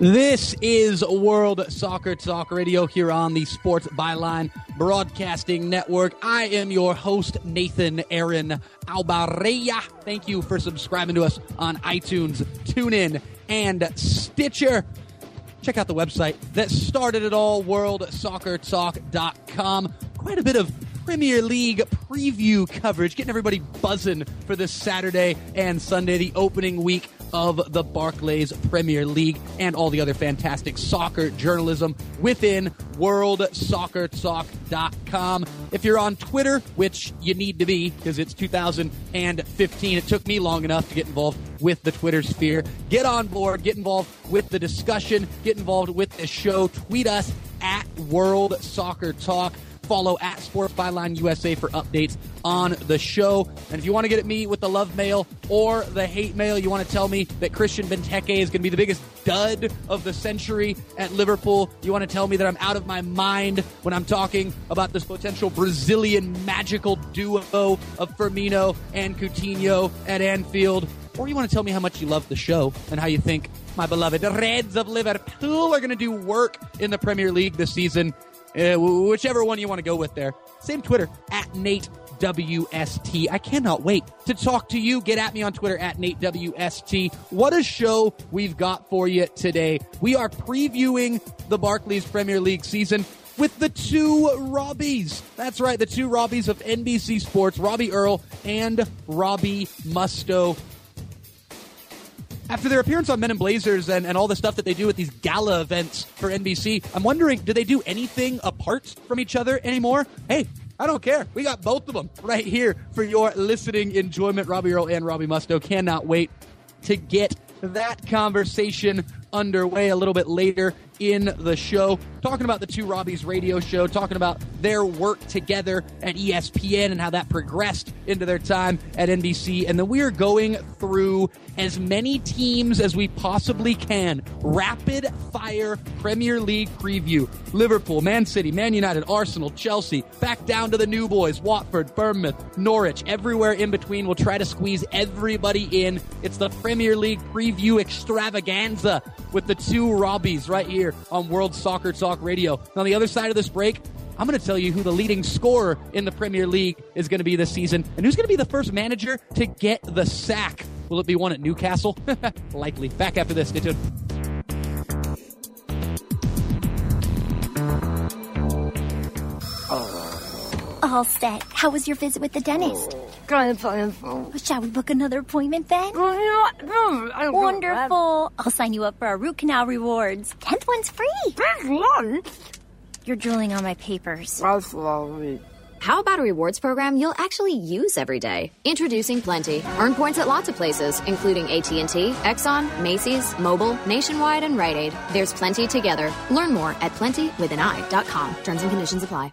This is World Soccer Talk Radio here on the Sports Byline Broadcasting Network. I am your host, Nathan Aaron Albarella. Thank you for subscribing to us on iTunes, TuneIn, and Stitcher. Check out the website that started it all, worldsoccertalk.com. Quite a bit of Premier League preview coverage, getting everybody buzzing for this Saturday and Sunday, the opening week of the Barclays Premier League and all the other fantastic soccer journalism within worldsoccertalk.com. If you're on Twitter, which you need to be because it's 2015, it took me long enough to get involved with the Twitter sphere. Get on board, get involved with the discussion, get involved with the show. Tweet us at World Soccer Talk follow at Sports Byline USA for updates on the show. And if you want to get at me with the love mail or the hate mail, you want to tell me that Christian Benteke is going to be the biggest dud of the century at Liverpool. You want to tell me that I'm out of my mind when I'm talking about this potential Brazilian magical duo of Firmino and Coutinho at Anfield. Or you want to tell me how much you love the show and how you think my beloved Reds of Liverpool are going to do work in the Premier League this season. Uh, whichever one you want to go with there. Same Twitter at Nate WST. I cannot wait to talk to you. Get at me on Twitter at Nate WST. What a show we've got for you today. We are previewing the Barclays Premier League season with the two Robbies. That's right, the two Robbies of NBC Sports, Robbie Earle and Robbie Mustoe after their appearance on Men in Blazers and, and all the stuff that they do at these gala events for NBC, I'm wondering, do they do anything apart from each other anymore? Hey, I don't care. We got both of them right here for your listening enjoyment. Robbie Earle and Robbie Mustoe cannot wait to get that conversation underway a little bit later in the show, talking about the two Robbies radio show, talking about their work together at ESPN and how that progressed into their time at NBC. And then we are going through as many teams as we possibly can. Rapid fire Premier League preview. Liverpool, Man City, Man United, Arsenal, Chelsea, back down to the new boys, Watford, Bournemouth, Norwich, everywhere in between. We'll try to squeeze everybody in. It's the Premier League preview extravaganza with the two Robbies right here on World Soccer Talk Radio. On the other side of this break, I'm going to tell you who the leading scorer in the Premier League is going to be this season and who's going to be the first manager to get the sack. Will it be one at Newcastle? Likely. Back after this. Stay tuned. All set. How was your visit with the dentist? Oh, kind of painful. Shall we book another appointment then? Wonderful. Wonderful. I'll sign you up for our root canal rewards. Tenth one's free. Big one. You're drooling on my papers. That's lovely. How about a rewards program you'll actually use every day? Introducing Plenty. Earn points at lots of places, including AT&T, Exxon, Macy's, Mobil, Nationwide, and Rite Aid. There's plenty together. Learn more at plentywithanI.com. Terms and conditions apply.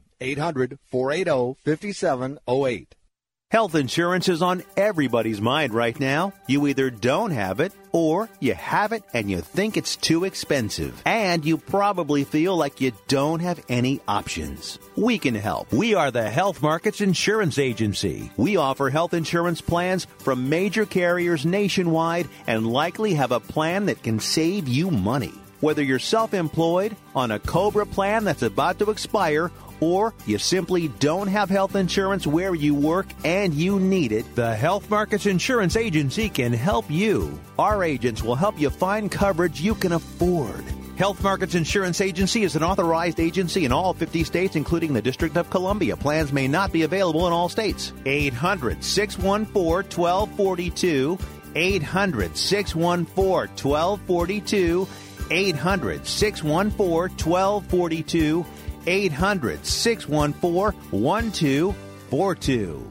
800 480 5708. Health insurance is on everybody's mind right now. You either don't have it or you have it and you think it's too expensive. And you probably feel like you don't have any options. We can help. We are the Health Markets Insurance Agency. We offer health insurance plans from major carriers nationwide and likely have a plan that can save you money. Whether you're self employed, on a COBRA plan that's about to expire, or you simply don't have health insurance where you work and you need it, the Health Markets Insurance Agency can help you. Our agents will help you find coverage you can afford. Health Markets Insurance Agency is an authorized agency in all 50 states, including the District of Columbia. Plans may not be available in all states. 800 614 1242. 800 614 1242. 800 614 1242. 800 614 1242.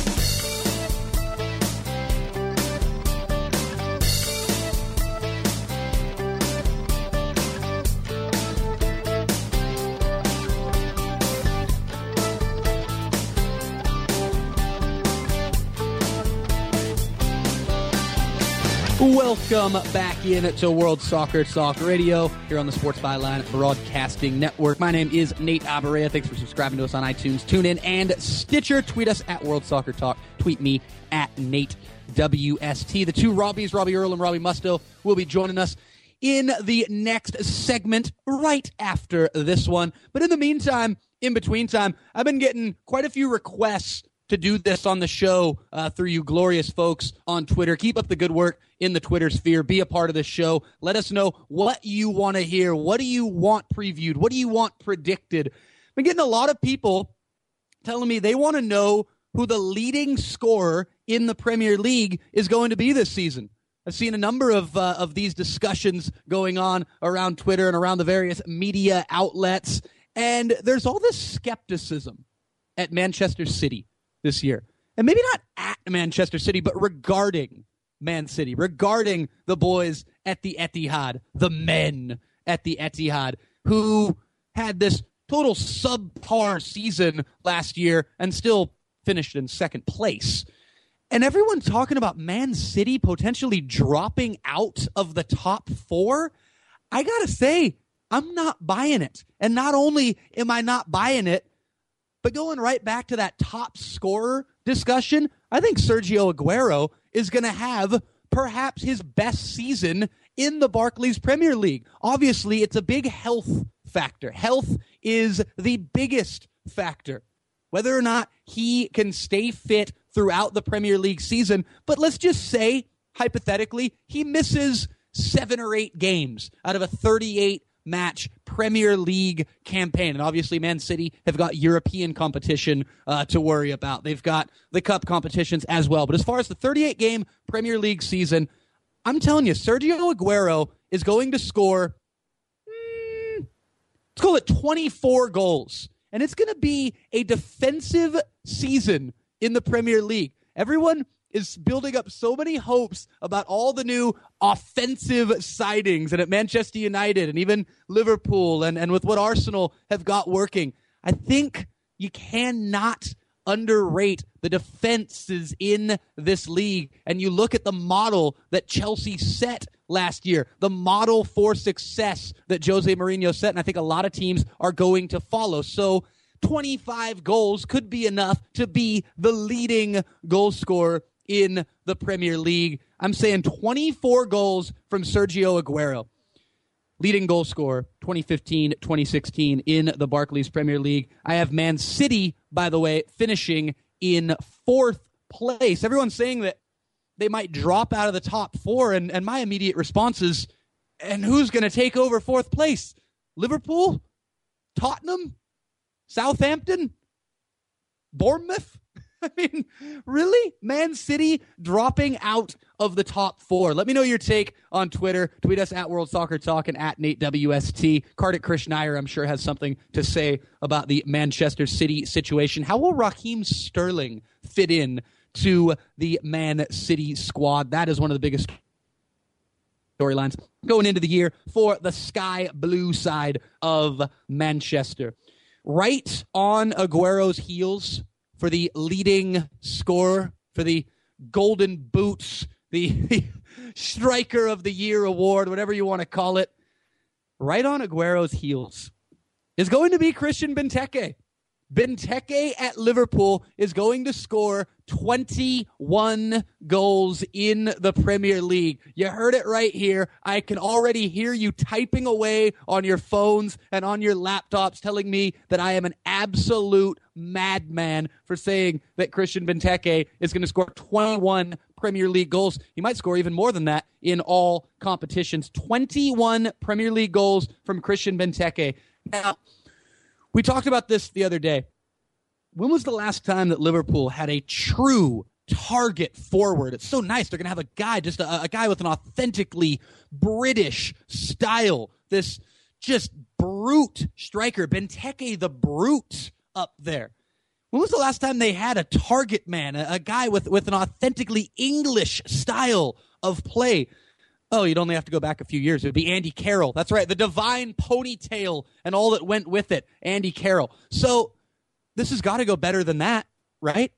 Welcome back in to World Soccer Talk Radio here on the Sports Byline Broadcasting Network. My name is Nate Abaurrea. Thanks for subscribing to us on iTunes, TuneIn, and Stitcher. Tweet us at World Soccer Talk. Tweet me at Nate WST. The two Robbies, Robbie Earle and Robbie Mustoe, will be joining us in the next segment right after this one. But in the meantime, in between time, I've been getting quite a few requests to do this on the show uh, through you glorious folks on Twitter. Keep up the good work in the Twitter sphere. Be a part of the show. Let us know what you want to hear. What do you want previewed? What do you want predicted? I've been getting a lot of people telling me they want to know who the leading scorer in the Premier League is going to be this season. I've seen a number of uh, of these discussions going on around Twitter and around the various media outlets, and there's all this skepticism at Manchester City this year. And maybe not at Manchester City, but regarding Man City, regarding the boys at the Etihad, the men at the Etihad, who had this total subpar season last year and still finished in second place. And everyone talking about Man City potentially dropping out of the top four. I got to say, I'm not buying it. And not only am I not buying it, but going right back to that top scorer discussion, I think Sergio Aguero is going to have perhaps his best season in the Barclays Premier League. Obviously, it's a big health factor. Health is the biggest factor. Whether or not he can stay fit throughout the Premier League season, but let's just say, hypothetically, he misses seven or eight games out of a 38 match Premier League campaign. And obviously, Man City have got European competition uh, to worry about. They've got the cup competitions as well. But as far as the 38 game Premier League season, I'm telling you, Sergio Aguero is going to score, mm, let's call it 24 goals. And it's going to be a defensive season in the Premier League. Everyone is building up so many hopes about all the new offensive sightings and at Manchester United and even Liverpool and, and with what Arsenal have got working. I think you cannot underrate the defenses in this league. And you look at the model that Chelsea set last year, the model for success that Jose Mourinho set, and I think a lot of teams are going to follow. So 25 goals could be enough to be the leading goal scorer in the Premier League. I'm saying 24 goals from Sergio Aguero. Leading goal scorer 2015 2016 in the Barclays Premier League. I have Man City, by the way, finishing in fourth place. Everyone's saying that they might drop out of the top four, and, and my immediate response is and who's going to take over fourth place? Liverpool? Tottenham? Southampton? Bournemouth? I mean, really? Man City dropping out of the top four. Let me know your take on Twitter. Tweet us at World Soccer Talk and at Nate WST. Kartik Krishnaiyer, I'm sure, has something to say about the Manchester City situation. How will Raheem Sterling fit in to the Man City squad? That is one of the biggest storylines going into the year for the sky blue side of Manchester. Right on Aguero's heels for the leading scorer, for the Golden Boots, the, the Striker of the Year award, whatever you want to call it. Right on Aguero's heels is going to be Christian Benteke. Benteke at Liverpool is going to score 21 goals in the Premier League. You heard it right here. I can already hear you typing away on your phones and on your laptops telling me that I am an absolute madman for saying that Christian Benteke is going to score 21 Premier League goals. He might score even more than that in all competitions. 21 Premier League goals from Christian Benteke. Now, we talked about this the other day. When was the last time that Liverpool had a true target forward? It's so nice. They're going to have a guy, just a, a guy with an authentically British style. This just brute striker, Benteke the brute up there. When was the last time they had a target man, a, a guy with, with an authentically English style of play? Oh, you'd only have to go back a few years. It would be Andy Carroll. That's right. The divine ponytail and all that went with it. Andy Carroll. So this has got to go better than that, right?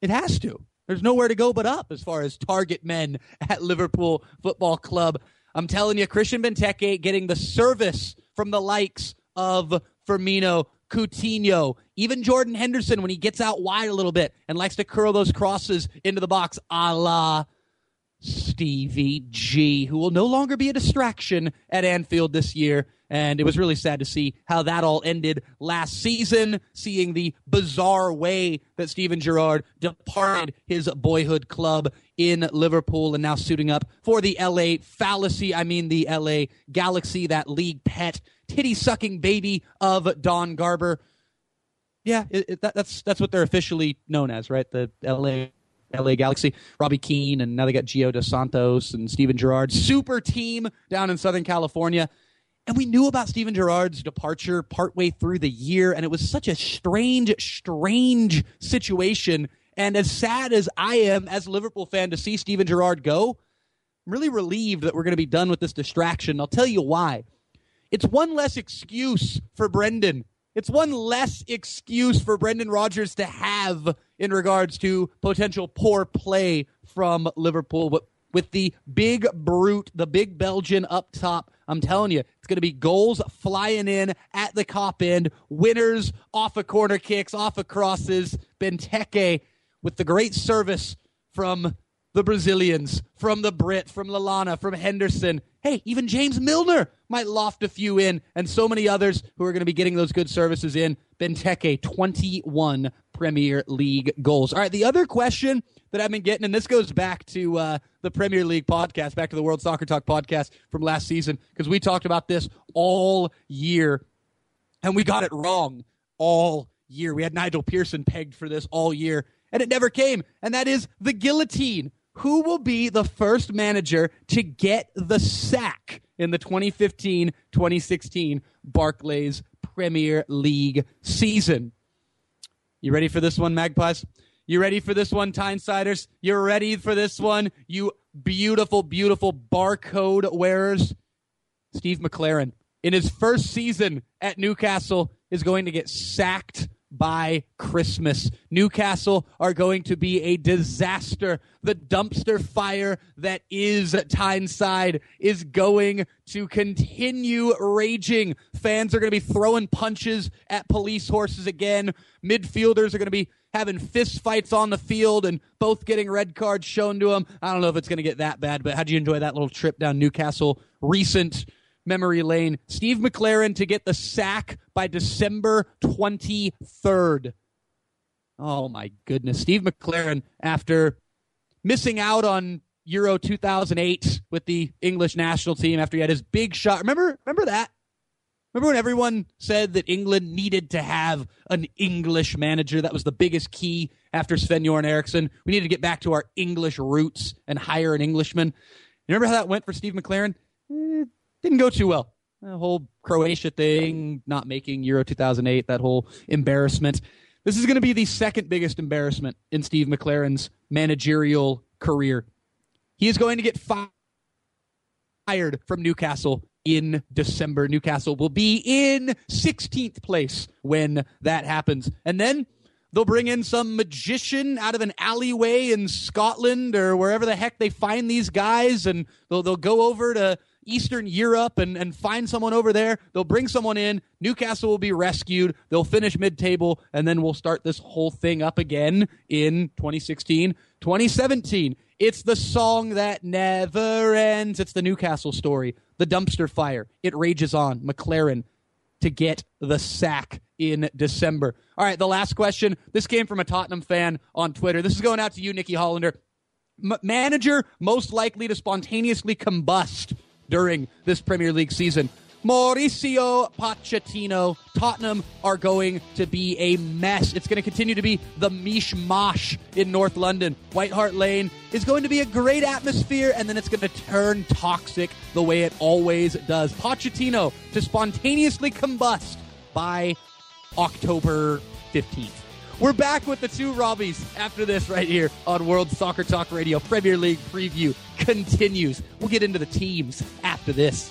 It has to. There's nowhere to go but up as far as target men at Liverpool Football Club. I'm telling you, Christian Benteke getting the service from the likes of Firmino, Coutinho, even Jordan Henderson when he gets out wide a little bit and likes to curl those crosses into the box, a la Stevie G, who will no longer be a distraction at Anfield this year. And it was really sad to see how that all ended last season, seeing the bizarre way that Steven Gerrard departed his boyhood club in Liverpool and now suiting up for the LA fallacy. I mean, the LA Galaxy, that league pet, titty sucking baby of Don Garber. Yeah, it, it, that, that's that's what they're officially known as, right? The LA LA Galaxy, Robbie Keane, and now they got Gio Dos Santos and Steven Gerrard. Super team down in Southern California. And we knew about Steven Gerrard's departure partway through the year, and it was such a strange, strange situation. And as sad as I am as a Liverpool fan to see Steven Gerrard go, I'm really relieved that we're going to be done with this distraction. I'll tell you why. It's one less excuse for Brendan it's one less excuse for Brendan Rodgers to have in regards to potential poor play from Liverpool. But with the big brute, the big Belgian up top, I'm telling you, it's going to be goals flying in at the Kop end, winners off of corner kicks, off of crosses. Benteke with the great service from the Brazilians, from the Brit, from Lallana, from Henderson. Hey, even James Milner might loft a few in, and so many others who are going to be getting those good services in. Benteke, 21 Premier League goals. All right, the other question that I've been getting, and this goes back to uh, the Premier League podcast, back to the World Soccer Talk podcast from last season, because we talked about this all year, and we got it wrong all year. We had Nigel Pearson pegged for this all year, and it never came, and that is the guillotine who will be the first manager to get the sack in the 2015 2016 Barclays Premier League season? You ready for this one, Magpies? You ready for this one, Tynesiders? You're ready for this one, you beautiful, beautiful barcode wearers? Steve McClaren, in his first season at Newcastle, is going to get sacked by Christmas. Newcastle are going to be a disaster. The dumpster fire that is Tyneside is going to continue raging. Fans are going to be throwing punches at police horses again. Midfielders are going to be having fist fights on the field and both getting red cards shown to them. I don't know if it's going to get that bad, but how'd you enjoy that little trip down Newcastle recent memory lane? Steve McClaren to get the sack by December 23rd. Oh my goodness. Steve McClaren, after missing out on Euro 2008 with the English national team after he had his big shot. Remember remember that? Remember when everyone said that England needed to have an English manager? That was the biggest key after Sven Göran Eriksson. We needed to get back to our English roots and hire an Englishman. You remember how that went for Steve McClaren? Eh, didn't go too well. The whole Croatia thing, not making Euro 2008, that whole embarrassment. This is going to be the second biggest embarrassment in Steve McClaren's managerial career. He is going to get fired from Newcastle in December. Newcastle will be in 16th place when that happens. And then they'll bring in some magician out of an alleyway in Scotland or wherever the heck they find these guys, and they'll, they'll go over to Eastern Europe and, and find someone over there. They'll bring someone in. Newcastle will be rescued. They'll finish mid table, and then we'll start this whole thing up again in 2016, 2017. It's the song that never ends. It's the Newcastle story, the dumpster fire. It rages on. McClaren to get the sack in December. All right, the last question. This came from a Tottenham fan on Twitter. This is going out to you, Nikki Hollander. M- manager most likely to spontaneously combust during this Premier League season. Mauricio Pochettino. Tottenham are going to be a mess. It's going to continue to be the mishmash in North London. White Hart Lane is going to be a great atmosphere, and then it's going to turn toxic the way it always does. Pochettino to spontaneously combust by October 15th. We're back with the two Robbies after this right here on World Soccer Talk Radio. Premier League preview continues. We'll get into the teams after this.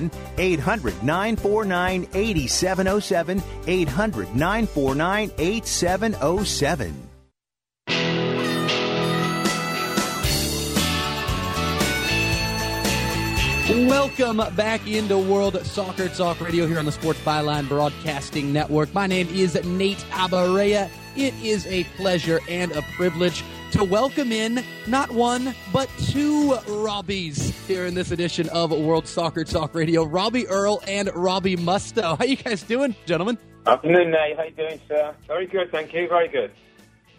800 949 8707. 800 949 8707. Welcome back into World Soccer Talk Radio here on the Sports Byline Broadcasting Network. My name is Nate Abaurrea. It is a pleasure and a privilege to welcome in not one, but two Robbies here in this edition of World Soccer Talk Radio. Robbie Earle and Robbie Mustoe. How you guys doing, gentlemen? Afternoon, Nate. How you doing, sir? Very good, thank you. Very good.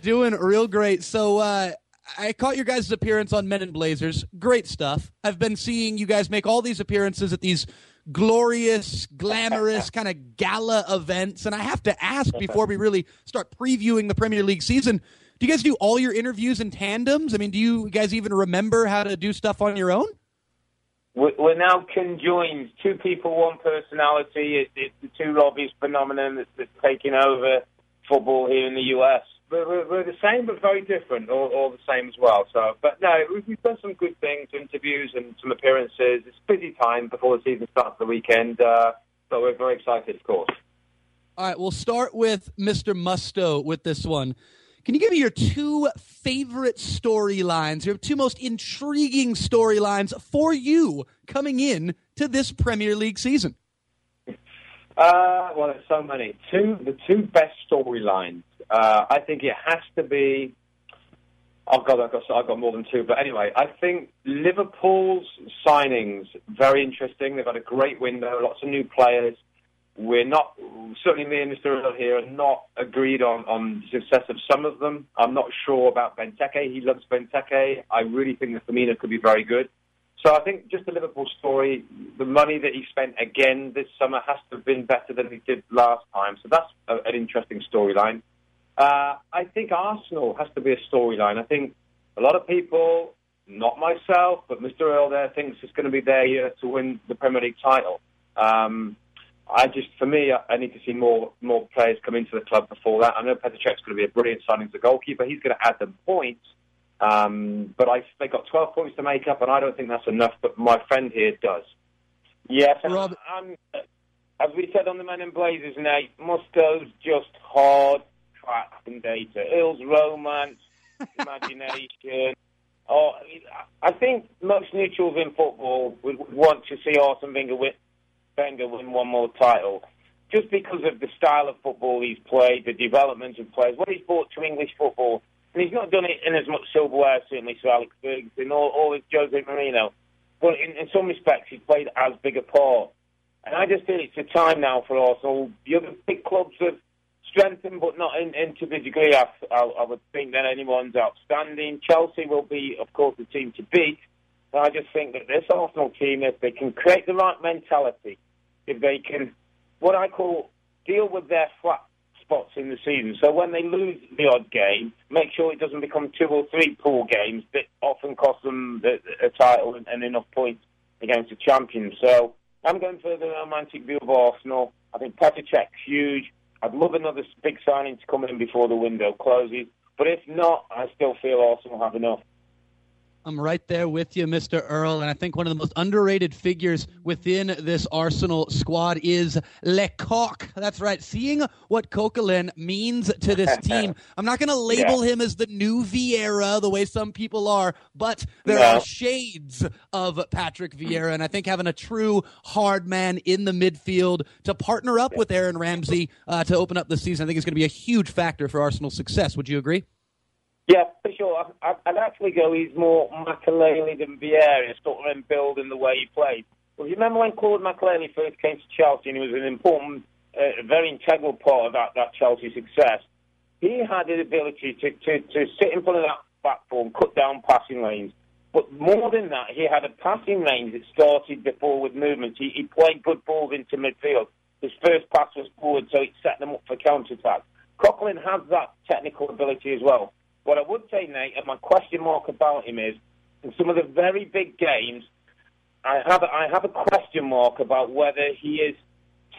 Doing real great. So, uh, I caught your guys' appearance on Men in Blazers. Great stuff. I've been seeing you guys make all these appearances at these glorious, glamorous kind of gala events. And I have to ask before we really start previewing the Premier League season do you guys do all your interviews in tandems? I mean, do you guys even remember how to do stuff on your own? We're now conjoined. Two people, one personality. It's the two Robbies phenomenon that's, taking over football here in the US. We're, the same, but very different, all, all, the same as well. So, but no, we've, we've done some good things, interviews and some appearances. It's busy time before the season starts the weekend, uh, so we're very excited, of course. All right, we'll start with Mr. Mustoe with this one. Can you give me your two favorite storylines, your two most intriguing storylines for you coming in to this Premier League season? Uh, well, there's so many. Two, the two best storylines. Uh, I think it has to be. Oh God, I've got I've got more than two. But anyway, I think Liverpool's signings very interesting. They've had a great window, lots of new players we're not certainly me and Mr. Earle here are not agreed on on the success of some of them. I'm not sure about Benteke. He loves Benteke. I really think that Firmino could be very good. So I think just the Liverpool story, the money that he spent again this summer has to have been better than he did last time. So that's a, an interesting storyline. Uh, I think Arsenal has to be a storyline. I think a lot of people, not myself, but Mr. Earle there thinks it's going to be their year to win the Premier League title. Um, I just, for me, I need to see more more players come into the club before that. I know Petr going to be a brilliant signing as a goalkeeper. He's going to add them points, um, but I, they got 12 points to make up, and I don't think that's enough. But my friend here does. Yes, Rob- I'm, as we said on the Men in Blazers, Nate, Mustoe's just hard facts and data. Earle's romance, imagination. Oh, I think most neutrals in football would want to see Arsene Wenger win, Wenger win one more title just because of the style of football he's played, the development of players, what he's brought to English football. And he's not done it in as much silverware, certainly, so Alex Ferguson or, or as Jose Mourinho. But in, in some respects, he's played as big a part. And I just think it's a time now for Arsenal. The other big clubs have strengthened, but not in, in to the degree I, I, I would think that anyone's outstanding. Chelsea will be, of course, the team to beat. I just think that this Arsenal team, if they can create the right mentality, if they can, what I call, deal with their flat spots in the season. So when they lose the odd game, make sure it doesn't become two or three poor games that often cost them a title and, and enough points against the champions. So I'm going for the romantic view of Arsenal. I think Petr huge. I'd love another big signing to come in before the window closes. But if not, I still feel Arsenal have enough. I'm right there with you, Mr. Earle. And I think one of the most underrated figures within this Arsenal squad is Le Coq. That's right. Seeing what Coquelin means to this team. I'm not going to label yeah. him as the new Vieira the way some people are, but there no. are shades of Patrick Vieira. And I think having a true hard man in the midfield to partner up with Aaron Ramsey uh, to open up the season, I think is going to be a huge factor for Arsenal's success. Would you agree? Yeah, for sure. I, I'd actually go he's more Makelele than Vieira, sort of in build in the way he plays. Well, you remember when Claude Makelele first came to Chelsea and he was an important, uh, very integral part of that, that Chelsea success? He had the ability to, to, to sit in front of that platform, cut down passing lanes. But more than that, he had a passing range that started before with movements. He, he played good balls into midfield. His first pass was forward, so it set them up for counter-attack. Coquelin has that technical ability as well. What I would say, Nate, and my question mark about him is, in some of the very big games, I have I have a question mark about whether he is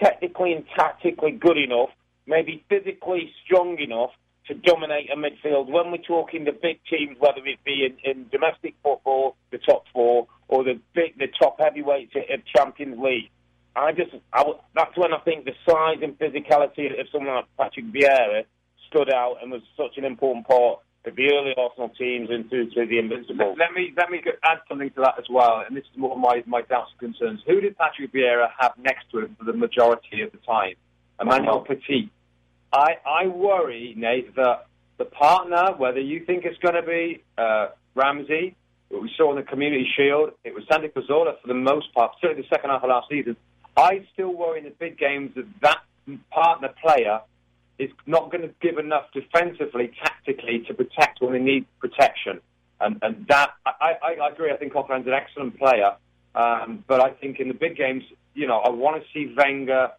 technically and tactically good enough, maybe physically strong enough to dominate a midfield. When we're talking the big teams, whether it be in, in domestic football, the top four, or the big, the top heavyweights of Champions League, I just I, that's when I think the size and physicality of someone like Patrick Vieira stood out and was such an important part the early Arsenal teams into to the invincible. Let me let me add something to that as well, and this is more my my doubts and concerns. Who did Patrick Vieira have next to him for the majority of the time? Emmanuel Petit. I I worry, Nate, that the partner, whether you think it's going to be uh, Ramsey, what we saw in the Community Shield, it was Santi Cazorla for the most part, certainly the second half of last season. I still worry in the big games that that partner player is not going to give enough defensively, tactically, to protect when they need protection. And, and that, I, I, I agree. I think Coquelin's an excellent player. Um, but I think in the big games, you know, I want to see Wenger.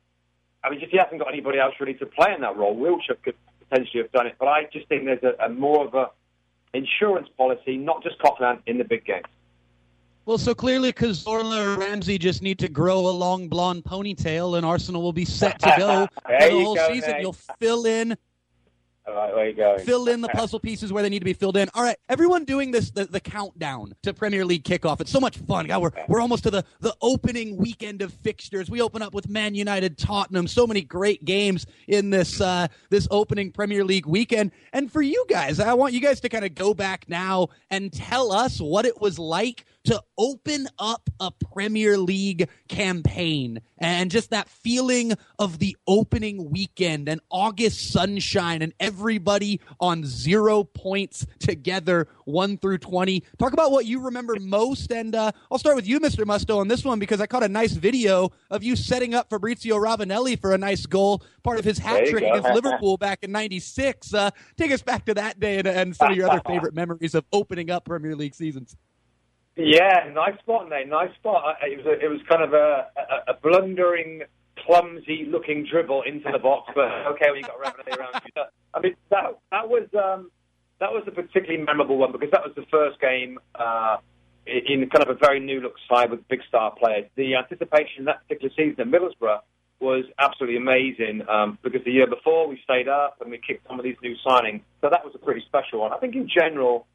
I mean, if he hasn't got anybody else really to play in that role, Wilshere could potentially have done it. But I just think there's a, a more of a insurance policy, not just Coquelin, in the big games. Well, so clearly Cazorla or Ramsey just need to grow a long blonde ponytail, and Arsenal will be set to go for the whole go, season. You'll fill in All right, where you going? fill in the puzzle pieces where they need to be filled in. All right, everyone doing this the, the countdown to Premier League kickoff. It's so much fun. God, we're we're almost to the the opening weekend of fixtures. We open up with Man United, Tottenham. So many great games in this uh, this opening Premier League weekend. And for you guys, I want you guys to kind of go back now and tell us what it was like to open up a Premier League campaign and just that feeling of the opening weekend and August sunshine and everybody on zero points together, one through 20. Talk about what you remember most. And uh, I'll start with you, Mr. Mustoe, on this one because I caught a nice video of you setting up Fabrizio Ravanelli for a nice goal, part of his hat trick against Liverpool back in 96. Uh, take us back to that day and, and some of your other favorite memories of opening up Premier League seasons. Yeah, nice spot, Nate. Nice spot. It was a, it was kind of a, a, a blundering, clumsy-looking dribble into the box, but okay, you got Ravanelli around you. I mean, that that was um, that was a particularly memorable one because that was the first game uh, in in kind of a very new look side with big star players. The anticipation that particular season at Middlesbrough was absolutely amazing um, because the year before we stayed up and we kicked some of these new signings, so that was a pretty special one. I think in general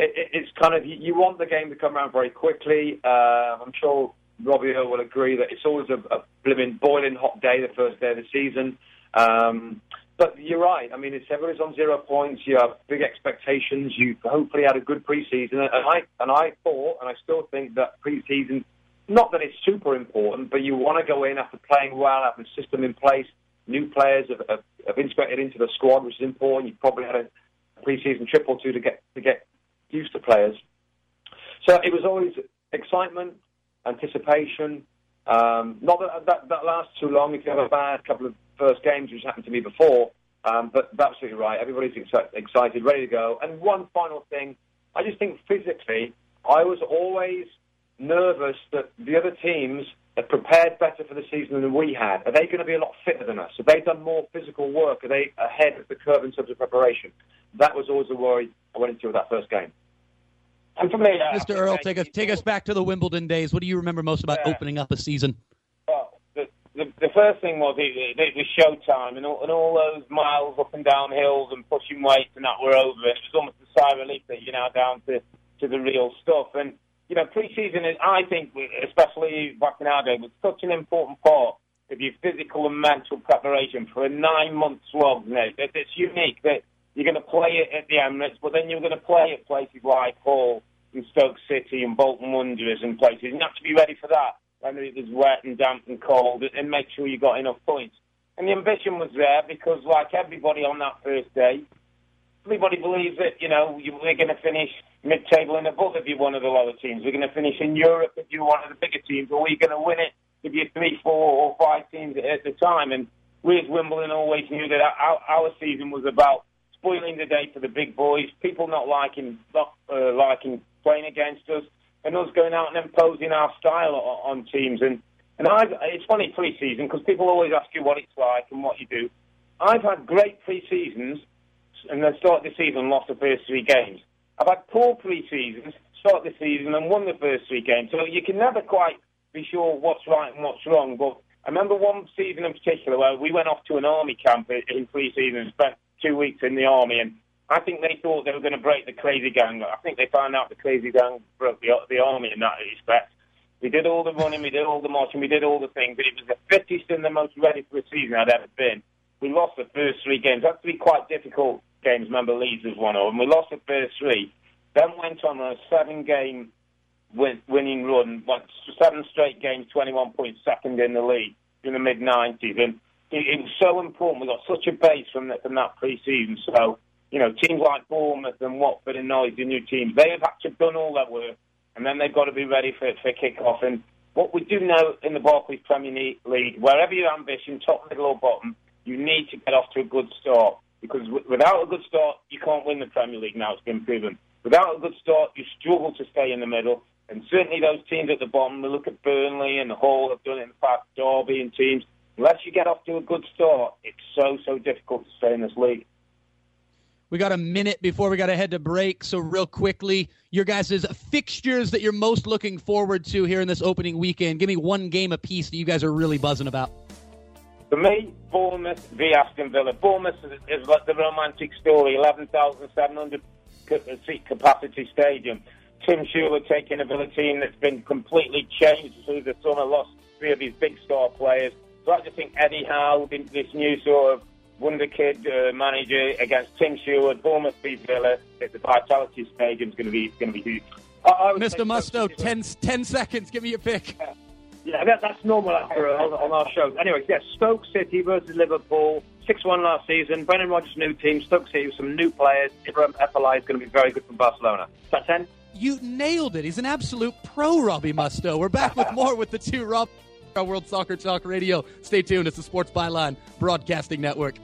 it, it- it's kind of you, want the game to come around very quickly. Uh, I'm sure Robbie Earle will agree that it's always a, a blimmin' boiling hot day the first day of the season. Um, but you're right. I mean, it's everybody's on zero points. You have big expectations. You hopefully had a good preseason, and I and I thought, and I still think that preseason. Not that it's super important, but you want to go in after playing well, having a system in place. New players have, have, have integrated into the squad, which is important. You've probably had a preseason trip or two to get to get used to players. So it was always excitement, anticipation. Um, not that, that that lasts too long if you have a bad couple of first games, which happened to me before. Um, but absolutely right. Everybody's exci- excited, ready to go. And one final thing, I just think physically, I was always nervous that the other teams have prepared better for the season than we had. Are they going to be a lot fitter than us? Have they done more physical work? Are they ahead of the curve in terms of preparation? That was always a worry I went into with that first game. And for me, uh, Mr. Earle, take us take us back to the Wimbledon days. What do you remember most about opening up a season? Well, the, the, the first thing was it, it, was showtime, and all, and all those miles up and down hills and pushing weights and that were over. It was almost a sigh of relief that you're now down to, to the real stuff. And, you know, pre-season is, I think, especially back in our day, was such an important part of your physical and mental preparation for a nine-month slog. You know, that it's unique that you're going to play it at the Emirates, but then you're going to play at places like Hull and Stoke City and Bolton Wanderers and places. You have to be ready for that when it was wet and damp and cold and make sure you got enough points. And the ambition was there because, like everybody on that first day, everybody believes that, you know, we're going to finish mid-table and above if you're one of the lower teams. We're going to finish in Europe if you're one of the bigger teams, or we're going to win it if you're three, four, or five teams at the time. And we as Wimbledon always knew that our, our season was about spoiling the day for the big boys, people not liking, not uh, liking playing against us, and us going out and imposing our style on, on teams. And and I, it's funny pre-season because people always ask you what it's like and what you do. I've had great pre-seasons, and then start the season lost the first three games. I've had poor pre-seasons, start the season and won the first three games. So you can never quite be sure what's right and what's wrong. But I remember one season in particular where we went off to an army camp in pre-season and spent two weeks in the army, and I think they thought they were going to break the crazy gang. I think they found out the crazy gang broke the, the army in that respect. We did all the running, we did all the marching, we did all the things, but it was the fittest and the most ready for a season I'd ever been. We lost the first three games. That's three quite difficult games. Remember, Leeds was one of them. We lost the first three, then went on a seven-game win- winning run, went seven straight games, 21 points second in the league in the mid-90s, and it, it was so important. We got such a base from, the, from that pre-season. So, you know, teams like Bournemouth and Watford and Norwich, the new teams, they have actually done all that work, and then they've got to be ready for, for kick-off. And what we do know in the Barclays Premier League, wherever your ambition, top, middle or bottom, you need to get off to a good start. Because w- without a good start, you can't win the Premier League now. It's been proven. Without a good start, you struggle to stay in the middle. And certainly those teams at the bottom, we look at Burnley and Hull have done it in the past, Derby and teams. Unless you get off to a good start, it's so, so difficult to stay in this league. We got a minute before we got to head to break. So, real quickly, your guys' fixtures that you're most looking forward to here in this opening weekend. Give me one game apiece that you guys are really buzzing about. For me, Bournemouth v Aston Villa. Bournemouth is, like the romantic story 11,700 seat capacity stadium. Tim Sherwood taking a Villa team that's been completely changed through the summer, lost three of his big star players. I just think Eddie Howe, this new sort of wonder kid uh, manager against Tim Sherwood, Bournemouth v Villa at the Vitality Stadium is going to be going to be huge. I, I Mr. Mustoe, 10, 10 seconds. Give me your pick. Yeah, that, that's normal after on, on our shows. Anyway, yes, Stoke City versus Liverpool, six-one last season. Brendan Rodgers' new team, Stoke City with some new players. Ibrahim Afellay is going to be very good from Barcelona. Is that ten? You nailed it. He's an absolute pro, Robbie Mustoe. We're back with more with the two Rob. World Soccer Talk Radio. Stay tuned. It's the Sports Byline Broadcasting Network.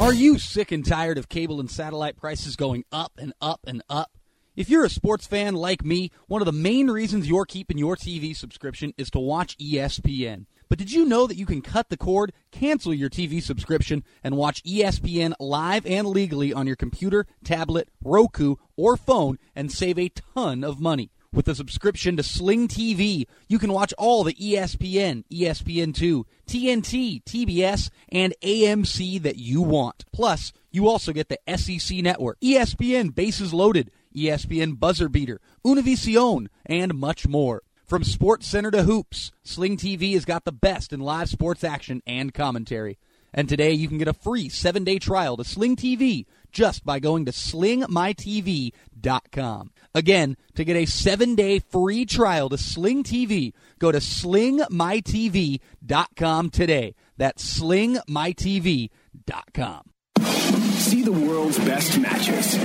Are you sick and tired of cable and satellite prices going up and up and up? If you're a sports fan like me, one of the main reasons you're keeping your TV subscription is to watch ESPN. But did you know that you can cut the cord, cancel your TV subscription, and watch ESPN live and legally on your computer, tablet, Roku, or phone and save a ton of money? With a subscription to Sling TV, you can watch all the ESPN, ESPN2, TNT, TBS, and AMC that you want. Plus, you also get the SEC network, ESPN Bases Loaded, ESPN Buzzer Beater, Univision, and much more. From Sports Center to Hoops, Sling TV has got the best in live sports action and commentary. And today you can get a free seven day trial to Sling TV just by going to slingmytv.com. Again, to get a seven day free trial to Sling TV, go to slingmytv.com today. That's slingmytv.com. See the world's best matches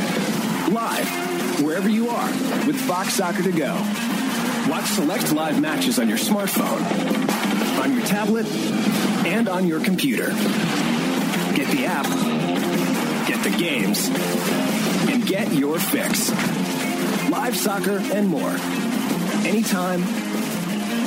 live wherever you are with Fox Soccer to go. Watch select live matches on your smartphone, on your tablet, and on your computer. Get the app, get the games, and get your fix. Live soccer and more. Anytime,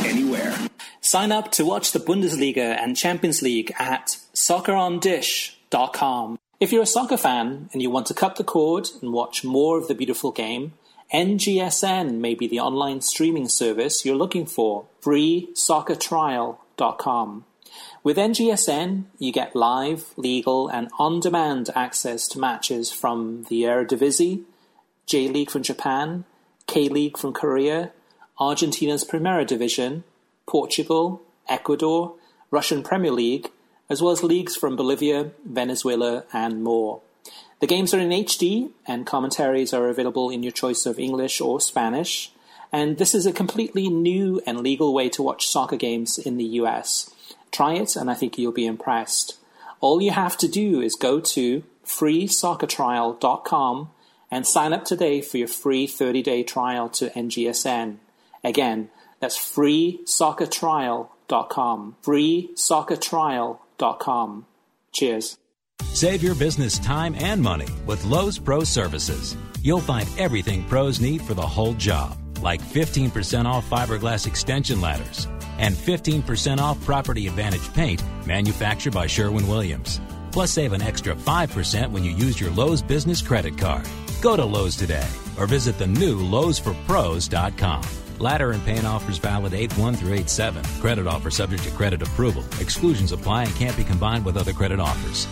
anywhere. Sign up to watch the Bundesliga and Champions League at soccerondish.com. If you're a soccer fan and you want to cut the cord and watch more of the beautiful game, NGSN may be the online streaming service you're looking for. FreeSoccerTrial.com. With NGSN, you get live, legal, and on-demand access to matches from the Eredivisie, J-League from Japan, K-League from Korea, Argentina's Primera Division, Portugal, Ecuador, Russian Premier League, as well as leagues from Bolivia, Venezuela, and more. The games are in HD, and commentaries are available in your choice of English or Spanish. And this is a completely new and legal way to watch soccer games in the US. Try it, and I think you'll be impressed. All you have to do is go to freesoccertrial.com and sign up today for your free 30-day trial to NGSN. Again, that's freesoccertrial.com. freesoccertrial.com. Cheers. Save your business time and money with Lowe's Pro Services. You'll find everything pros need for the whole job, like 15% off fiberglass extension ladders and 15% off Property Advantage paint manufactured by Sherwin Williams. Plus, save an extra 5% when you use your Lowe's business credit card. Go to Lowe's today or visit the new Lowe'sForPros.com. Ladder and paint offers valid 8 1 through 8 7. Credit offer subject to credit approval. Exclusions apply and can't be combined with other credit offers.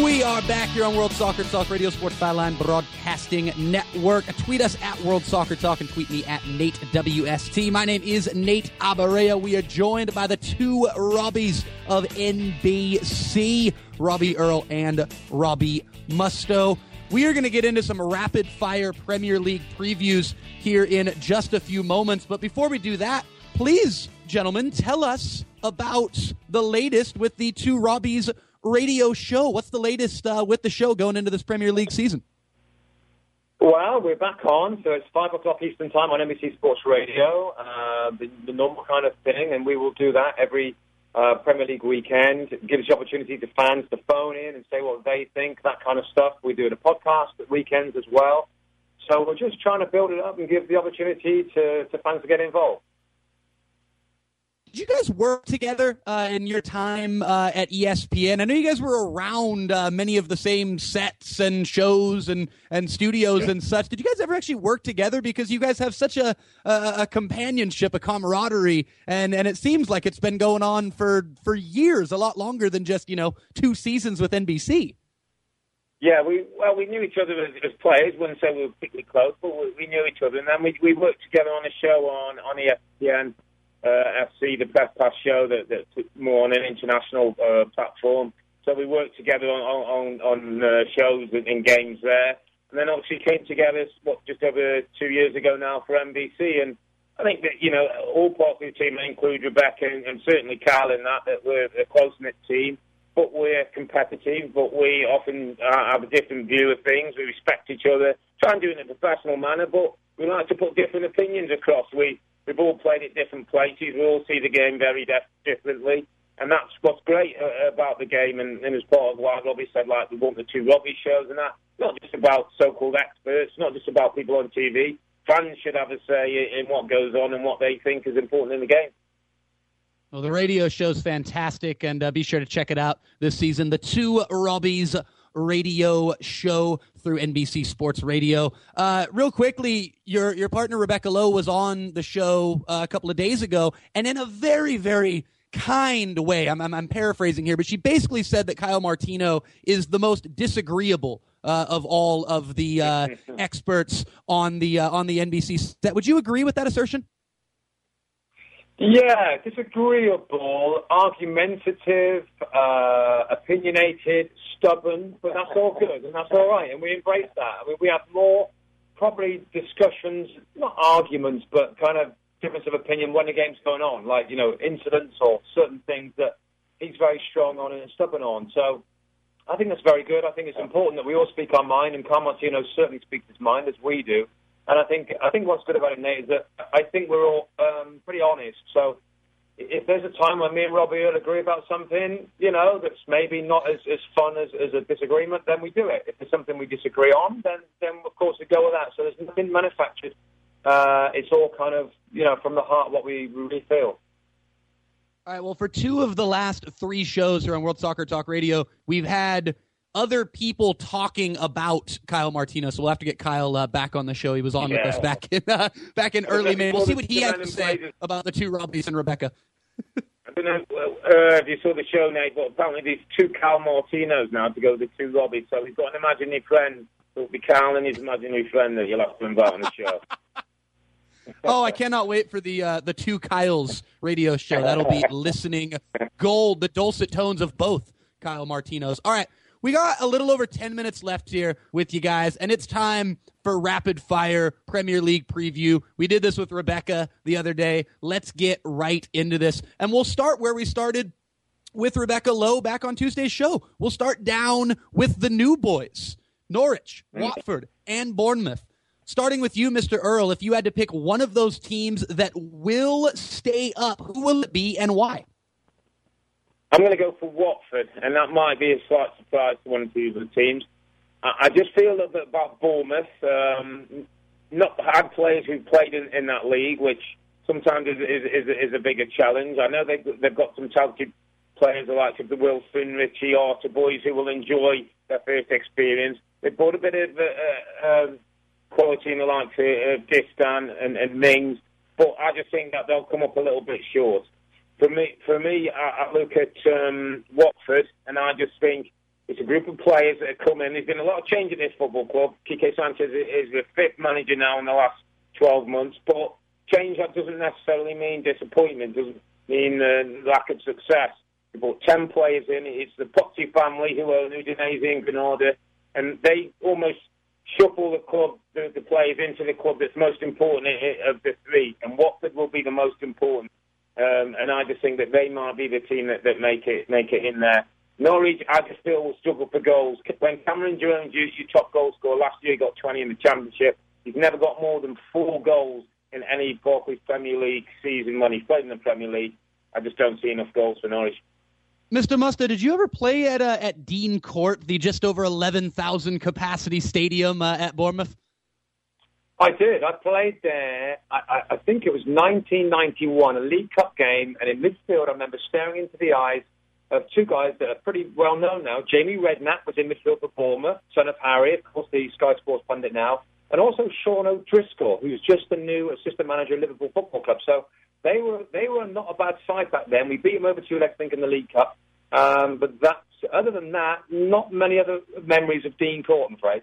We are back here on World Soccer Talk Radio Sports Byline Broadcasting Network. Tweet us at World Soccer Talk and tweet me at Nate WST. My name is Nate Abaurrea. We are joined by the two Robbies of NBC, Robbie Earle and Robbie Mustoe. We are going to get into some rapid fire Premier League previews here in just a few moments. But before we do that, please, gentlemen, tell us about the latest with the two Robbies radio show. What's the latest uh, with the show going into this Premier League season? Well, we're back on, so it's five o'clock Eastern Time on NBC Sports Radio, uh, the, the, normal kind of thing, and we will do that every uh, Premier League weekend. It gives the opportunity to fans to phone in and say what they think, that kind of stuff. We do a podcast at weekends as well. So we're just trying to build it up and give the opportunity to, to fans to get involved. Did you guys work together uh, in your time uh, at ESPN? I know you guys were around uh, many of the same sets and shows and, and studios and such. Did you guys ever actually work together? Because you guys have such a, a, a companionship, a camaraderie, and, and it seems like it's been going on for, for years, a lot longer than just you know two seasons with NBC. Yeah, we well we knew each other as, as players. Wouldn't say we were particularly close, but we, we knew each other, and then we we worked together on a show on on ESPN FC, the Press Pass show that, that's more on an international uh, platform. So we worked together on on, on uh, shows and, and games there, and then obviously came together what just over two years ago now for NBC. And I think that you know all parts of the team, include Rebecca and, and certainly Carl in that, that we're a close knit team. But we're competitive, but we often uh, have a different view of things. We respect each other, try and do it in a professional manner, but we like to put different opinions across. We We've all played at different places. We all see the game very differently. And that's what's great uh, about the game. And, and as part of what Robbie said, like we want the two Robbie shows and that, not just about so-called experts, not just about people on TV. Fans should have a say in what goes on and what they think is important in the game. Well, the radio show's fantastic, and uh, be sure to check it out this season. The two Robbies radio show through NBC Sports Radio. Uh, real quickly, your your partner Rebecca Lowe was on the show uh, a couple of days ago, and in a very very kind way, I'm, I'm, I'm paraphrasing here, but she basically said that Kyle Martino is the most disagreeable uh, of all of the uh, experts on the uh, on the NBC set. Would you agree with that assertion? Yeah, disagreeable, argumentative, uh, opinionated, stubborn, but that's all good and that's all right, and we embrace that. I mean, we have more probably discussions, not arguments, but kind of difference of opinion when the game's going on, like you know incidents or certain things that he's very strong on and stubborn on. So I think that's very good. I think it's important that we all speak our mind, and Kyle Martino certainly speaks his mind as we do. And I think I think what's good about it, Nate, is that I think we're all um, pretty honest. So if there's a time when me and Robbie will agree about something, you know, that's maybe not as, as fun as, as a disagreement, then we do it. If there's something we disagree on, then then of course we go with that. So there's nothing manufactured. Uh, it's all kind of you know from the heart what we really feel. All right. Well, for two of the last three shows here on World Soccer Talk Radio, we've had other people talking about Kyle Martino. So we'll have to get Kyle uh, back on the show. He was on yeah. with us back in uh, back in early May. We'll see what he has to say about the two Robbies and Rebecca. I don't know uh, if you saw the show, Nate, but apparently there's two Kyle Martinos now to go with the two Robbies. So he's got an imaginary friend. It'll be Kyle and his imaginary friend that you'll have to invite on the show. oh, I cannot wait for the uh, the two Kyles radio show. That'll be listening gold, the dulcet tones of both Kyle Martinos. All right, we got a little over 10 minutes left here with you guys, and it's time for rapid fire Premier League preview. We did this with Rebecca the other day. Let's get right into this. And we'll start where we started with Rebecca Lowe back on Tuesday's show. We'll start down with the new boys Norwich, Watford, and Bournemouth. Starting with you, Mr. Earle, if you had to pick one of those teams that will stay up, who will it be and why? I'm going to go for Watford, and that might be a slight surprise to one or two of the teams. I, I just feel a little bit about Bournemouth. Um, not had players who played in, in that league, which sometimes is, is, is, is a bigger challenge. I know they've, they've got some talented players like the Wilson, Ritchie, Arter boys who will enjoy their first experience. They've brought a bit of uh, um, quality in the likes of uh, Distin and, and Mings, but I just think that they'll come up a little bit short. For me, for me, I, I look at um, Watford, and I just think it's a group of players that have come in. There's been a lot of change at this football club. Quique Sanchez is the fifth manager now in the last 12 months, but change that doesn't necessarily mean disappointment, doesn't mean uh, lack of success. Brought 10 players in. It's the Pozzo family who own Udinese and Granada, and they almost shuffle the club, the, the players into the club that's most important of the three, and Watford will be the most important. Um, and I just think that they might be the team that, that make it make it in there. Norwich, I just feel will struggle for goals. When Cameron Jerome, your, your top goal scorer last year, he got 20 in the Championship. He's never got more than four goals in any Barclays Premier League season when he's played in the Premier League. I just don't see enough goals for Norwich. Mr. Mustoe, did you ever play at uh, at Dean Court, the just over eleven thousand capacity stadium uh, at Bournemouth? I did. I played there. I, I, think it was 1991, a League Cup game, and in midfield, I remember staring into the eyes of two guys that are pretty well known now. Jamie Redknapp was in midfield for Bournemouth, son of Harry, of course, the Sky Sports pundit now, and also Sean O'Driscoll, who's just the new assistant manager of Liverpool Football Club. So they were they were not a bad side back then. We beat them over two legs, I think, in the League Cup. Um, but that's other than that, not many other memories of Dean Court, I'm afraid.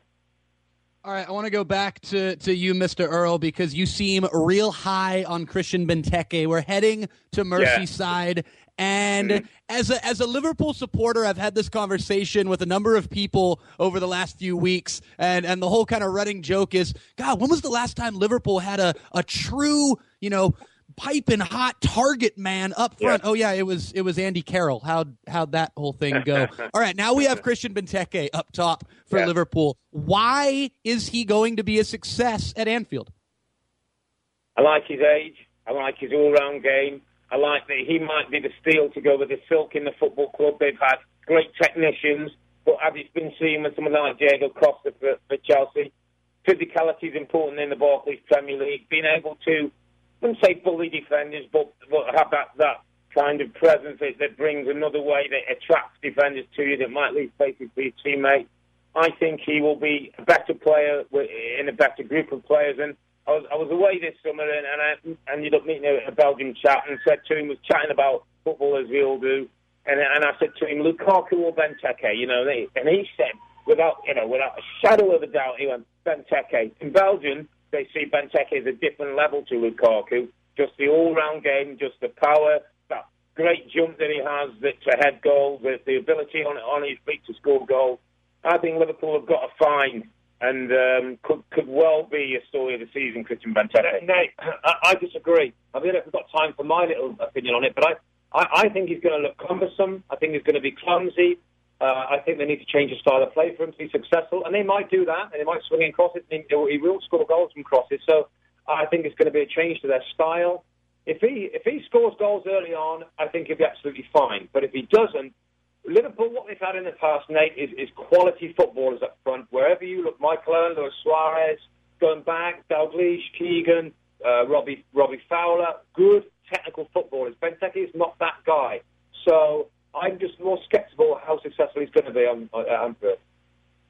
All right, I want to go back to, to you, Mr. Earle, because you seem real high on Christian Benteke. We're heading to Merseyside. Yeah. And mm-hmm. as a as a Liverpool supporter, I've had this conversation with a number of people over the last few weeks, and and the whole kind of running joke is, God, when was the last time Liverpool had a a true, you know, piping hot target man up front. Yeah. Oh yeah, it was it was Andy Carroll. How how'd that whole thing go? All right, now we have Christian Benteke up top for yeah. Liverpool. Why is he going to be a success at Anfield? I like his age. I like his all-round game. I like that he might be the steel to go with the silk in the football club. They've had great technicians, but as it's been seen with someone like Diego Costa for, for Chelsea, physicality is important in the Barclays Premier League. Being able to wouldn't say bully defenders, but, but have that, that kind of presence that, that brings another way that attracts defenders to you that might leave spaces for your teammate. I think he will be a better player in a better group of players. And I was, I was away this summer and, and I ended up meeting a, a Belgian chap and said to him, was chatting about football as we all do. And, and I said to him, Lukaku or Benteke, you know, and he said, without, you know, without a shadow of a doubt, he went, Benteke. In Belgium, they see Benteke as a different level to Lukaku. Just the all-round game, just the power, that great jump that he has that to head goals, the, the ability on on his feet to score goals. I think Liverpool have got to find and um, could could well be a story of the season, Christian Benteke. Nate, I, I disagree. I mean, we've got time for my little opinion on it, but I, I, I think he's going to look cumbersome. I think he's going to be clumsy. Uh, I think they need to change the style of play for him to be successful, and they might do that, and they might swing in crosses, and he will score goals from crosses. So I think it's going to be a change to their style. If he if he scores goals early on, I think he'll be absolutely fine. But if he doesn't, Liverpool, what they've had in the past, Nate, is, is quality footballers up front. Wherever you look, Michael Owen, Luis Suarez, going back, Dalglish, Keegan, uh, Robbie Robbie Fowler, good technical footballers. Benteke is not that guy. So I'm just more sceptical how successful he's going to be on, on at Anfield.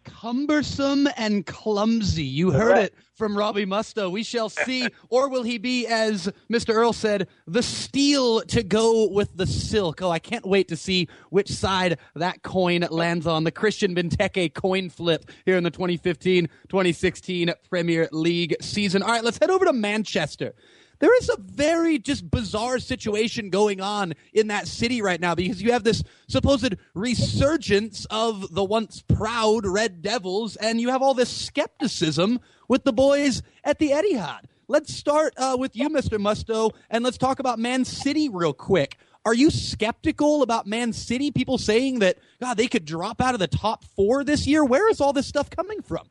Cumbersome and clumsy. You heard it from Robbie Mustoe. We shall see. or will he be, as Mr. Earle said, the steel to go with the silk? Oh, I can't wait to see which side that coin lands on. The Christian Benteke coin flip here in the 2015 2016 Premier League season. All right, let's head over to Manchester there is a very just bizarre situation going on in that city right now because you have this supposed resurgence of the once proud Red Devils, and you have all this skepticism with the boys at the Etihad. Let's start uh, with you, Mr. Mustoe, and let's talk about Man City real quick. Are you skeptical about Man City? People saying that God they could drop out of the top four this year. Where is all this stuff coming from?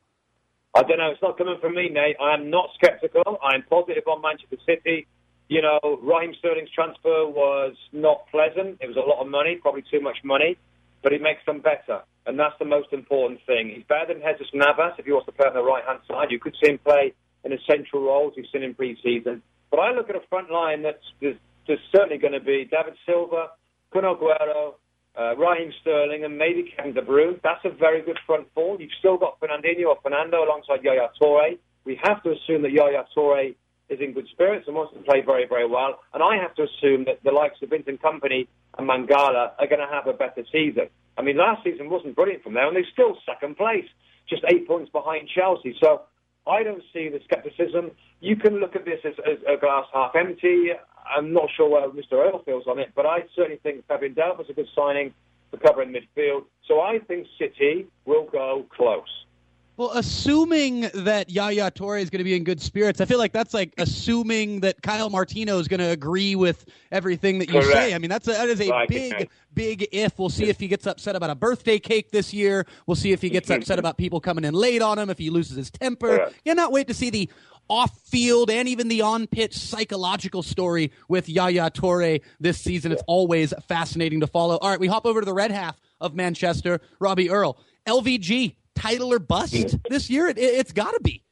I don't know. It's not coming from me, Nate. I am not sceptical. I'm positive on Manchester City. You know, Raheem Sterling's transfer was not pleasant. It was a lot of money, probably too much money, but it makes them better, and that's the most important thing. He's better than Jesus Navas if he wants to play on the right hand side. You could see him play in a central role, as you've seen in pre-season. But I look at a front line that's there's, there's certainly going to be David Silva, Kun Aguero, uh, Raheem Sterling, and maybe Kevin De Bruyne. That's a very good front four. You've still got Fernandinho or Fernando alongside Yaya Toure. We have to assume that Yaya Toure is in good spirits and wants to play very, very well. And I have to assume that the likes of Vincent Kompany and Mangala are going to have a better season. I mean, last season wasn't brilliant from there, and they're still second place, just eight points behind Chelsea. So I don't see the scepticism. You can look at this as, as a glass half empty. I'm not sure where Mr. Earle feels on it, but I certainly think Fabian Delph was a good signing for covering midfield. So I think City will go close. Well, assuming that Yaya Toure is going to be in good spirits, I feel like that's like assuming that Kyle Martino is going to agree with everything that you Correct. say. I mean, that's a, that is a big, big if. We'll see if he gets upset about a birthday cake this year. We'll see if he gets upset about people coming in late on him, if he loses his temper. Correct. Cannot wait to see the off-field and even the on-pitch psychological story with Yaya Toure this season. It's always fascinating to follow. All right, we hop over to the red half of Manchester. Robbie Earle, LVG, title or bust this year? It, it's got to be.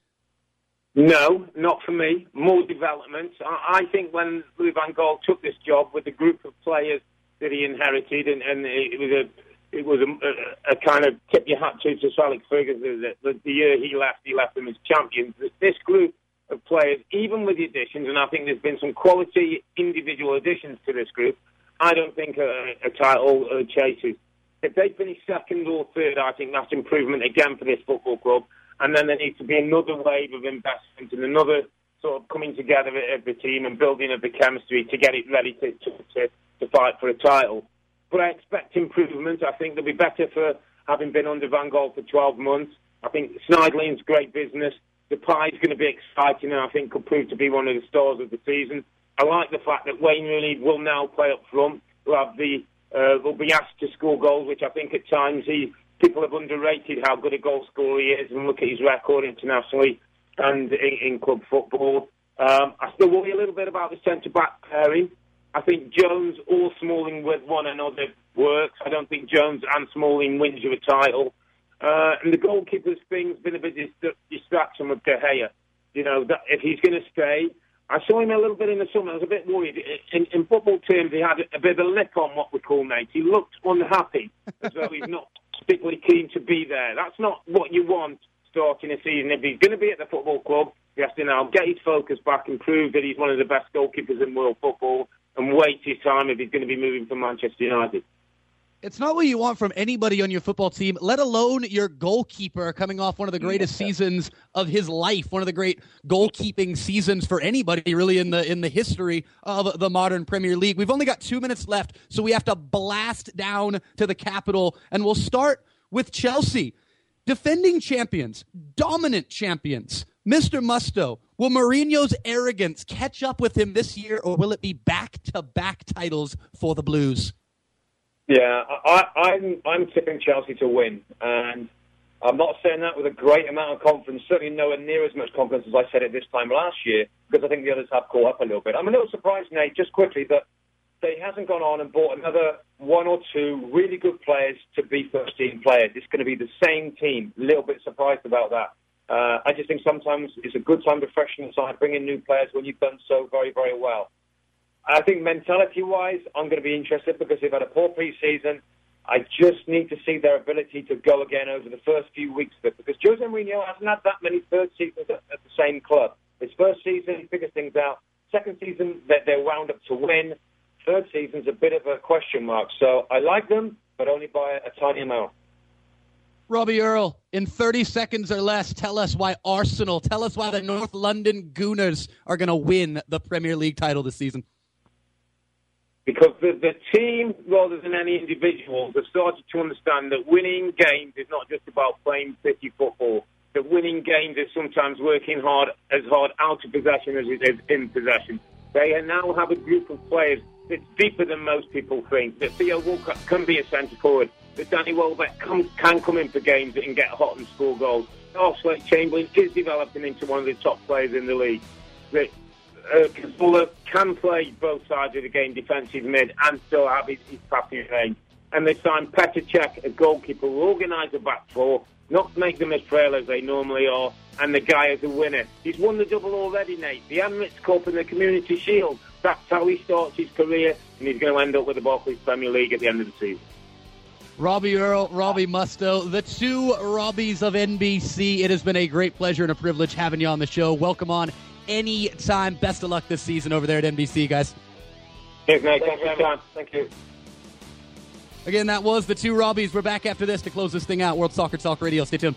No, not for me. More development. I, I think when Louis Van Gaal took this job with the group of players that he inherited, and, and it was a it was a, a, a kind of tip your hat to to Alex Ferguson that the, the year he left, he left them as champions. This group of players, even with the additions, and I think there's been some quality individual additions to this group. I don't think a, a title uh, chases. If they finish second or third, I think that's improvement again for this football club. And then there needs to be another wave of investment and another sort of coming together of the team and building of the chemistry to get it ready to, to, to, fight for a title. But I expect improvement. I think they'll be better for having been under Van Gaal for 12 months. I think Schneiderlin's great business. Depay is going to be exciting and I think could prove to be one of the stars of the season. I like the fact that Wayne Rooney will now play up front. Will have the uh, will be asked to score goals, which I think at times he people have underrated how good a goal scorer he is, and look at his record internationally and in, in club football. Um, I still worry a little bit about the centre back pairing. I think Jones or Smalling with one another works. I don't think Jones and Smalling wins you a title. Uh, and the goalkeeper's thing's been a bit dis- distraction with De Gea. You know, that if he's going to stay, I saw him a little bit in the summer. I was a bit worried. In, in football terms, he had a bit of a lick on what we call Nate. He looked unhappy, as though he's not particularly keen to be there. That's not what you want starting a season. If he's going to be at the football club, he has to now get his focus back and prove that he's one of the best goalkeepers in world football and wait his time if he's going to be moving from Manchester United. It's not what you want from anybody on your football team, let alone your goalkeeper coming off one of the mm, greatest seasons of his life, one of the great goalkeeping seasons for anybody really in the in the history of the modern Premier League. We've only got 2 minutes left, so we have to blast down to the capital and we'll start with Chelsea. Defending champions, dominant champions. Mr. Mustoe, will Mourinho's arrogance catch up with him this year or will it be back-to-back titles for the Blues? Yeah, I, I'm I'm tipping Chelsea to win, and I'm not saying that with a great amount of confidence. Certainly nowhere near as much confidence as I said it this time last year, because I think the others have caught up a little bit. I'm a little surprised, Nate, just quickly, that they hasn't gone on and bought another one or two really good players to be first team players. It's going to be the same team. A little bit surprised about that. Uh, I just think sometimes it's a good time to freshen the side, bring in new players when you've done so very, very well. I think mentality-wise, I'm going to be interested because they've had a poor pre-season. I just need to see their ability to go again over the first few weeks of it because Jose Mourinho hasn't had that many third seasons at, the same club. His first season, he figures things out. Second season, they're, they're wound up to win. Third season's a bit of a question mark. So I like them, but only by a, a tiny amount. Robbie Earle, in 30 seconds or less, tell us why Arsenal, tell us why the North London Gooners are going to win the Premier League title this season. Because the, the team, rather than any individuals, have started to understand that winning games is not just about playing pretty football. That winning games is sometimes working hard as hard out of possession as it is in possession. They now have a group of players that's deeper than most people think. That Theo Walcott can be a centre forward. That Danny Welbeck can, can come in for games and get hot and score goals. Also, Chamberlain is developing into one of the top players in the league. That uh, can play both sides of the game, defensive mid, and still have his, his passing range. And they signed Petr Cech, a goalkeeper, who organise a back four, not make them as frail as they normally are, and the guy is a winner. He's won the double already, Nate. The Emirates Cup and the Community Shield. That's how he starts his career, and he's going to end up with the Barclays Premier League at the end of the season. Robbie Earle, Robbie Mustoe, the two Robbies of NBC. It has been a great pleasure and a privilege having you on the show. Welcome on anytime. Best of luck this season over there at NBC, guys. Thanks. Thanks for your time. Thank you. Again, that was the two Robbies. We're back after this to close this thing out. World Soccer Talk Radio. Stay tuned.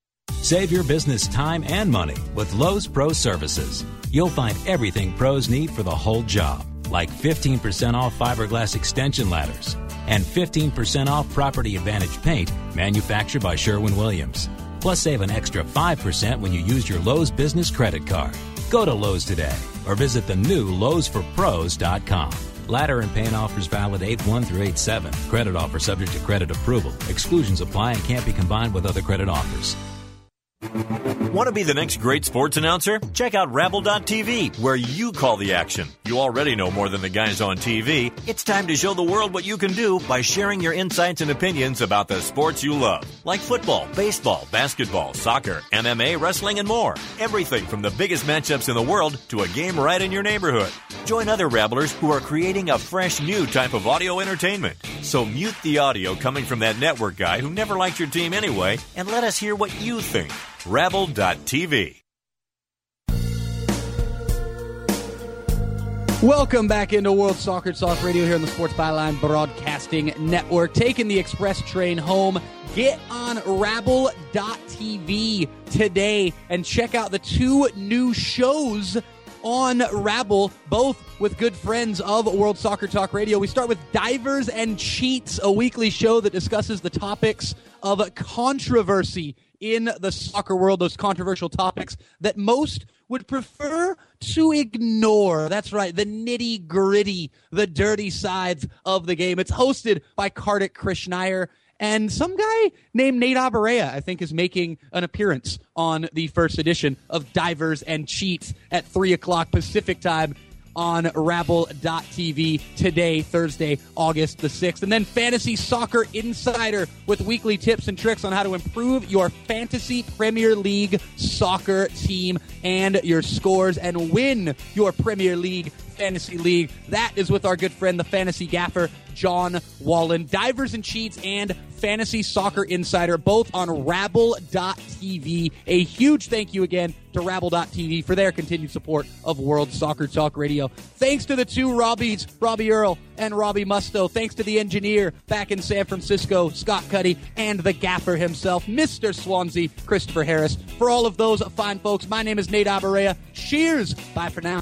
Save your business time and money with Lowe's Pro Services. You'll find everything pros need for the whole job, like 15% off fiberglass extension ladders and 15% off Property Advantage paint manufactured by Sherwin Williams. Plus, save an extra 5% when you use your Lowe's business credit card. Go to Lowe's today or visit the new Lowe'sForPros.com. Ladder and paint offers valid 8 1 through 8 7. Credit offer subject to credit approval. Exclusions apply and can't be combined with other credit offers. Want to be the next great sports announcer? Check out Rabble.tv, where you call the action. You already know more than the guys on TV. It's time to show the world what you can do by sharing your insights and opinions about the sports you love, like football, baseball, basketball, soccer, MMA, wrestling, and more. Everything from the biggest matchups in the world to a game right in your neighborhood. Join other Rabblers who are creating a fresh new type of audio entertainment. So mute the audio coming from that network guy who never liked your team anyway, and let us hear what you think. Rabble.tv. Welcome back into World Soccer Talk Radio here on the Sports Byline Broadcasting Network. Taking the express train home. Get on Rabble.tv today and check out the two new shows on Rabble, both with good friends of World Soccer Talk Radio. We start with Divers and Cheats, a weekly show that discusses the topics of controversy in the soccer world, those controversial topics that most would prefer to ignore. That's right, the nitty gritty, the dirty sides of the game. It's hosted by Kartik Krishnaiyer. And some guy named Nate Abaurrea, I think, is making an appearance on the first edition of Divers and Cheats at 3 o'clock Pacific time on rabble.tv today, Thursday, August the 6th. And then Fantasy Soccer Insider with weekly tips and tricks on how to improve your fantasy Premier League soccer team and your scores and win your Premier League fantasy league. That is with our good friend, the fantasy gaffer, John Wallen. Divers and Cheats and Fantasy Soccer Insider, both on Rabble.tv. A huge thank you again to Rabble.tv for their continued support of World Soccer Talk Radio. Thanks to the two Robbies, Robbie Earle and Robbie Mustoe. Thanks to the engineer back in San Francisco, Scott Cuddy, and the gaffer himself, Mr. Swansea, Christopher Harris. For all of those fine folks, my name is Nate Abaurrea. Cheers. Bye for now.